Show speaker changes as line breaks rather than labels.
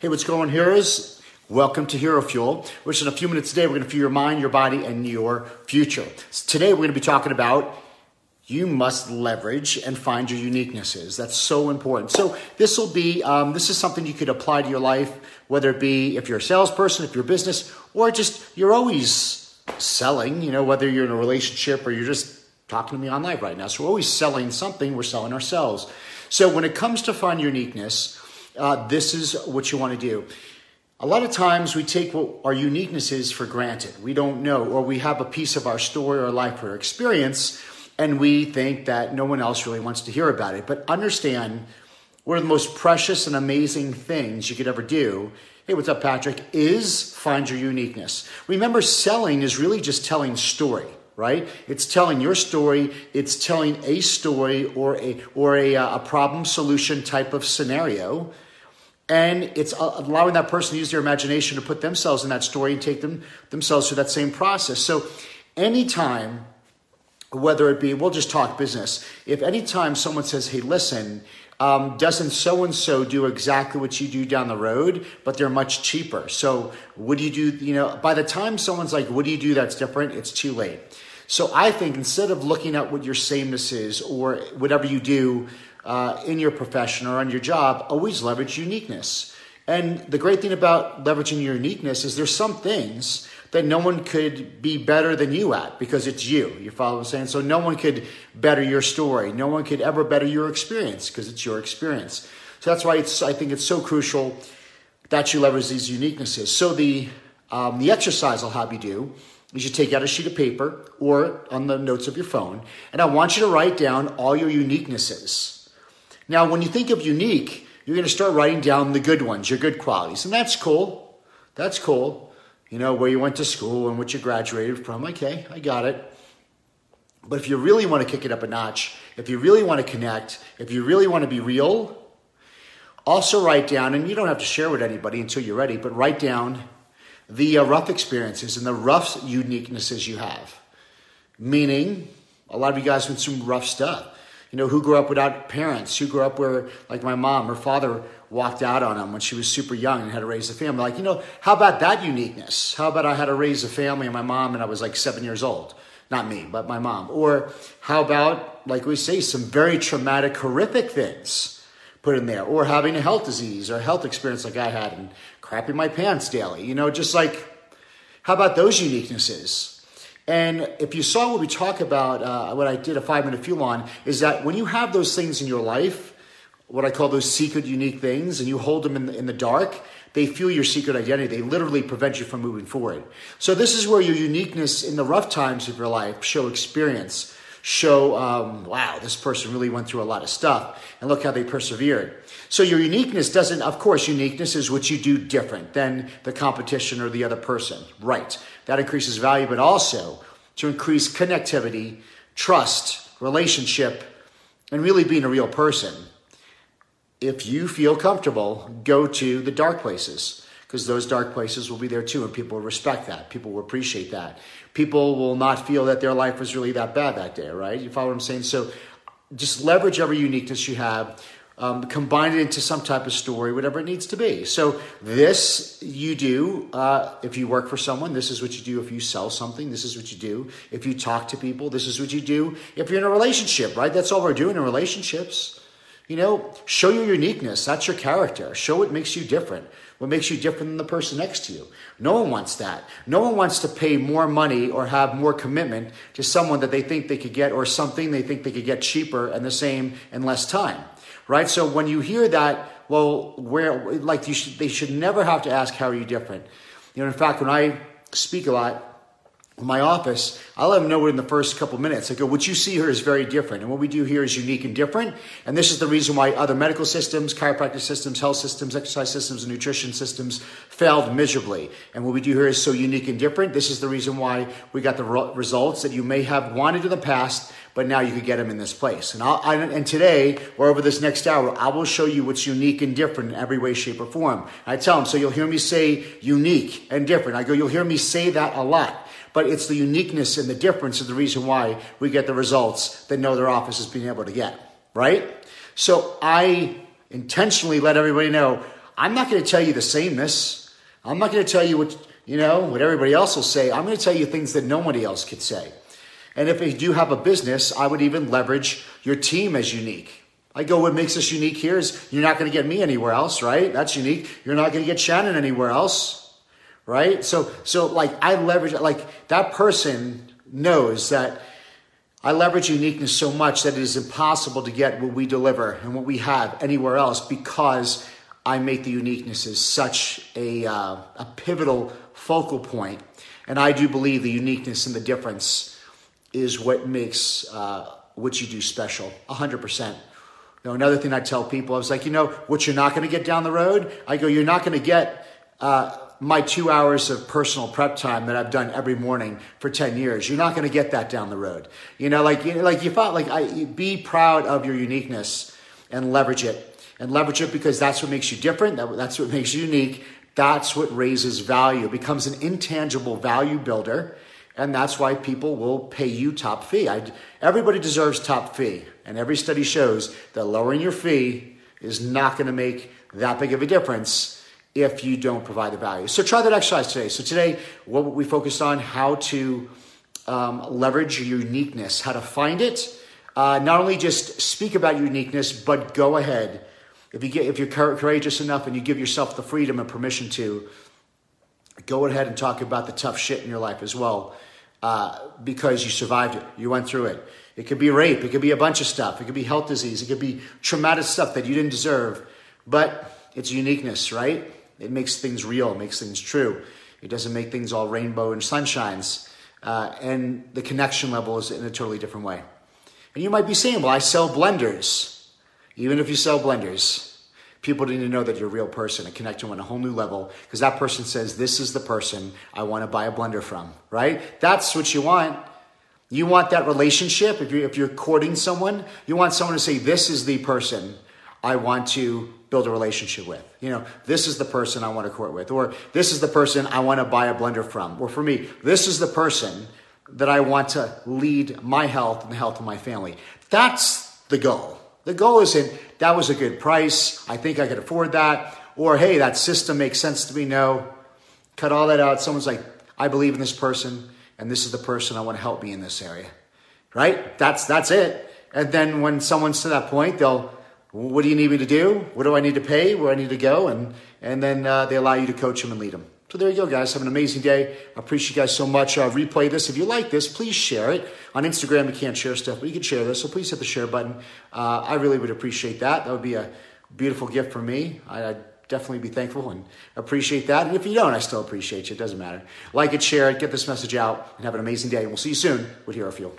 Hey, what's going on, heroes? Welcome to Hero Fuel, which in a few minutes today, we're going to fuel your mind, your body, and your future. So today, we're going to be talking about you must leverage and find your uniquenesses. That's so important. So this will be um, this is something you could apply to your life, whether it be if you're a salesperson, if you're business, or just you're always selling. You know, whether you're in a relationship or you're just talking to me online right now. So we're always selling something. We're selling ourselves. So when it comes to find uniqueness uh, this is what you want to do. A lot of times we take what our uniqueness is for granted. We don't know, or we have a piece of our story or life or experience, and we think that no one else really wants to hear about it. But understand, one of the most precious and amazing things you could ever do hey, what's up, Patrick, is find your uniqueness. Remember, selling is really just telling story right? It's telling your story. It's telling a story or a or a, uh, a problem solution type of scenario and it's allowing that person to use their imagination to put themselves in that story and take them themselves through that same process. So anytime whether it be we'll just talk business. If anytime someone says hey listen um, doesn't so and so do exactly what you do down the road but they're much cheaper? So what do you do you know by the time someone's like what do you do that's different? It's too late. So i think instead of looking at what your sameness is or whatever you do uh, in your profession or on your job, always leverage uniqueness. And the great thing about leveraging your uniqueness is there's some things that no one could be better than you at because it's you. You follow what I'm saying? So no one could better your story. No one could ever better your experience because it's your experience. So that's why it's, I think it's so crucial that you leverage these uniquenesses. So the, um, the exercise I'll have you do is you take out a sheet of paper or on the notes of your phone, and I want you to write down all your uniquenesses. Now, when you think of unique, you're going to start writing down the good ones, your good qualities. And that's cool. That's cool. You know, where you went to school and what you graduated from. Okay, I got it. But if you really want to kick it up a notch, if you really want to connect, if you really want to be real, also write down, and you don't have to share with anybody until you're ready, but write down the uh, rough experiences and the rough uniquenesses you have. Meaning, a lot of you guys went through rough stuff you know, who grew up without parents, who grew up where, like my mom, her father walked out on them when she was super young and had to raise a family. Like, you know, how about that uniqueness? How about I had to raise a family and my mom and I was like seven years old? Not me, but my mom. Or how about, like we say, some very traumatic, horrific things put in there? Or having a health disease or a health experience like I had and crapping my pants daily. You know, just like, how about those uniquenesses? And if you saw what we talk about, uh, what I did a five minute fuel on, is that when you have those things in your life, what I call those secret, unique things, and you hold them in the, in the dark, they fuel your secret identity. They literally prevent you from moving forward. So this is where your uniqueness in the rough times of your life show experience, show, um, wow, this person really went through a lot of stuff, and look how they persevered. So your uniqueness doesn't, of course, uniqueness is what you do different than the competition or the other person. Right. That increases value, but also to increase connectivity, trust, relationship, and really being a real person. If you feel comfortable, go to the dark places because those dark places will be there too, and people will respect that. People will appreciate that. People will not feel that their life was really that bad that day, right? You follow what I'm saying? So just leverage every uniqueness you have um, combine it into some type of story, whatever it needs to be. So, this you do uh, if you work for someone, this is what you do if you sell something, this is what you do if you talk to people, this is what you do if you're in a relationship, right? That's all we're doing in relationships. You know, show your uniqueness. That's your character. Show what makes you different. What makes you different than the person next to you. No one wants that. No one wants to pay more money or have more commitment to someone that they think they could get or something they think they could get cheaper and the same in less time right? So when you hear that, well, where like you should, they should never have to ask how are you different. You know, in fact, when I speak a lot my office, I let them know in the first couple minutes. I go, what you see here is very different, and what we do here is unique and different. And this is the reason why other medical systems, chiropractic systems, health systems, exercise systems, and nutrition systems failed miserably. And what we do here is so unique and different. This is the reason why we got the results that you may have wanted in the past, but now you could get them in this place. And, I, and today, or over this next hour, I will show you what's unique and different in every way, shape, or form. I tell them, so you'll hear me say unique and different. I go, you'll hear me say that a lot. But it's the uniqueness and the difference of the reason why we get the results that no other office is being able to get, right? So I intentionally let everybody know I'm not going to tell you the sameness. I'm not going to tell you what, you know, what everybody else will say. I'm going to tell you things that nobody else could say. And if you do have a business, I would even leverage your team as unique. I go, what makes us unique here is you're not going to get me anywhere else, right? That's unique. You're not going to get Shannon anywhere else, right? So, so like I leverage, like that person knows that I leverage uniqueness so much that it is impossible to get what we deliver and what we have anywhere else because I make the uniqueness as such a, uh, a pivotal focal point. And I do believe the uniqueness and the difference is what makes uh, what you do special, 100%. You know, another thing I tell people, I was like, you know, what you're not going to get down the road? I go, you're not going to get uh, my two hours of personal prep time that I've done every morning for 10 years. You're not going to get that down the road. You know, like, you know, like you thought, like, I, be proud of your uniqueness and leverage it. And leverage it because that's what makes you different. That, that's what makes you unique. That's what raises value. It becomes an intangible value builder. And that's why people will pay you top fee. I, everybody deserves top fee. And every study shows that lowering your fee is not going to make that big of a difference if you don't provide the value. So try that exercise today. So today, what we focused on how to um, leverage your uniqueness, how to find it. Uh, not only just speak about uniqueness, but go ahead. If you get, if you're courageous enough and you give yourself the freedom and permission to, go ahead and talk about the tough shit in your life as well, uh, because you survived it, you went through it. It could be rape, it could be a bunch of stuff, it could be health disease, it could be traumatic stuff that you didn't deserve, but it's uniqueness, right? It makes things real, it makes things true. It doesn't make things all rainbow and sunshines. Uh, and the connection level is in a totally different way. And you might be saying, well, I sell blenders. Even if you sell blenders, people need to know that you're a real person and connect to on a whole new level because that person says, this is the person I want to buy a blender from, right? That's what you want. You want that relationship. If you're, if you're courting someone, you want someone to say, this is the person I want to build a relationship with. You know, this is the person I want to court with, or this is the person I want to buy a blender from. Or for me, this is the person that I want to lead my health and the health of my family. That's the goal. The goal isn't that was a good price. I think I could afford that. Or hey, that system makes sense to me. No, cut all that out. Someone's like, I believe in this person, and this is the person I want to help me in this area. Right? That's that's it. And then when someone's to that point, they'll what do you need me to do? What do I need to pay? Where I need to go? And, and then uh, they allow you to coach them and lead them. So there you go, guys. Have an amazing day. I appreciate you guys so much. Uh, replay this. If you like this, please share it. On Instagram, you can't share stuff, but you can share this. So please hit the share button. Uh, I really would appreciate that. That would be a beautiful gift for me. I, would definitely be thankful and appreciate that. And if you don't, I still appreciate you. It doesn't matter. Like it, share it, get this message out, and have an amazing day. And we'll see you soon with Hero Fuel.